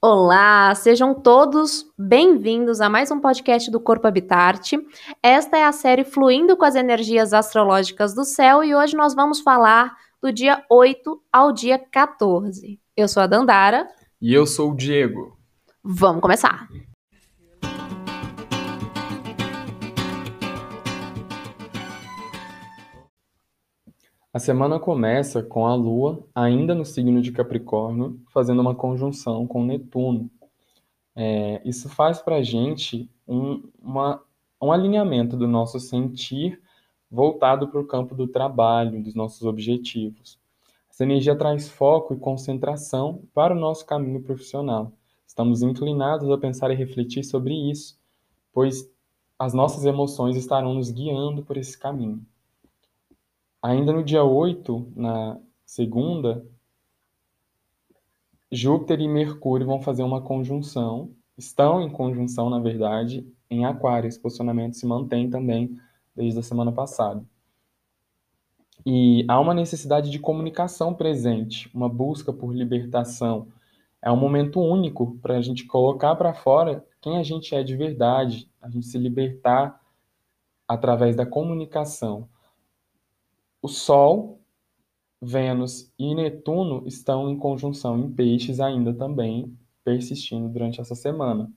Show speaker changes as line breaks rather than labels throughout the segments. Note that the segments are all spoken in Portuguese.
Olá, sejam todos bem-vindos a mais um podcast do Corpo Habitarte. Esta é a série Fluindo com as Energias Astrológicas do Céu e hoje nós vamos falar do dia 8 ao dia 14. Eu sou a Dandara.
E eu sou o Diego.
Vamos começar!
A semana começa com a Lua, ainda no signo de Capricórnio, fazendo uma conjunção com Netuno. É, isso faz para a gente um, uma, um alinhamento do nosso sentir voltado para o campo do trabalho, dos nossos objetivos. Essa energia traz foco e concentração para o nosso caminho profissional. Estamos inclinados a pensar e refletir sobre isso, pois as nossas emoções estarão nos guiando por esse caminho. Ainda no dia 8, na segunda, Júpiter e Mercúrio vão fazer uma conjunção, estão em conjunção, na verdade, em Aquário. Esse posicionamento se mantém também desde a semana passada. E há uma necessidade de comunicação presente, uma busca por libertação. É um momento único para a gente colocar para fora quem a gente é de verdade, a gente se libertar através da comunicação. O Sol, Vênus e Netuno estão em conjunção em peixes ainda também, persistindo durante essa semana.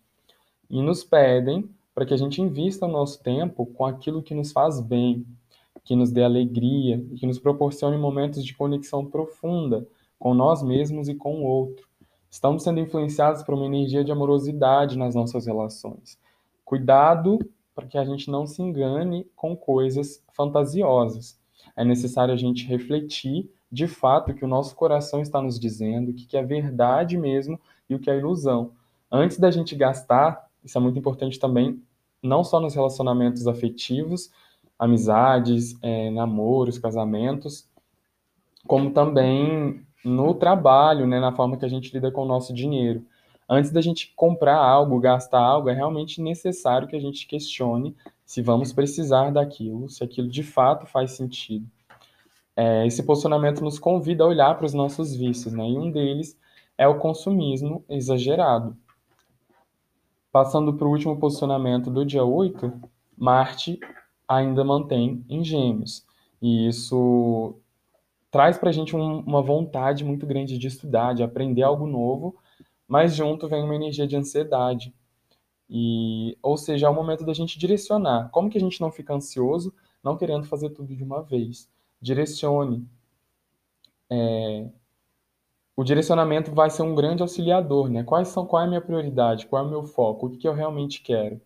E nos pedem para que a gente invista o nosso tempo com aquilo que nos faz bem, que nos dê alegria e que nos proporcione momentos de conexão profunda com nós mesmos e com o outro. Estamos sendo influenciados por uma energia de amorosidade nas nossas relações. Cuidado para que a gente não se engane com coisas fantasiosas é necessário a gente refletir de fato o que o nosso coração está nos dizendo, o que é verdade mesmo e o que é ilusão. Antes da gente gastar, isso é muito importante também, não só nos relacionamentos afetivos, amizades, é, namoros, casamentos, como também no trabalho, né, na forma que a gente lida com o nosso dinheiro. Antes da gente comprar algo, gastar algo, é realmente necessário que a gente questione se vamos precisar daquilo, se aquilo de fato faz sentido. É, esse posicionamento nos convida a olhar para os nossos vícios, né? e um deles é o consumismo exagerado. Passando para o último posicionamento do dia 8, Marte ainda mantém em Gêmeos. E isso traz para a gente um, uma vontade muito grande de estudar, de aprender algo novo, mas junto vem uma energia de ansiedade, e, ou seja, é o momento da gente direcionar. Como que a gente não fica ansioso, não querendo fazer tudo de uma vez? Direcione. É, o direcionamento vai ser um grande auxiliador, né? Quais são, qual é a minha prioridade? Qual é o meu foco? O que, que eu realmente quero?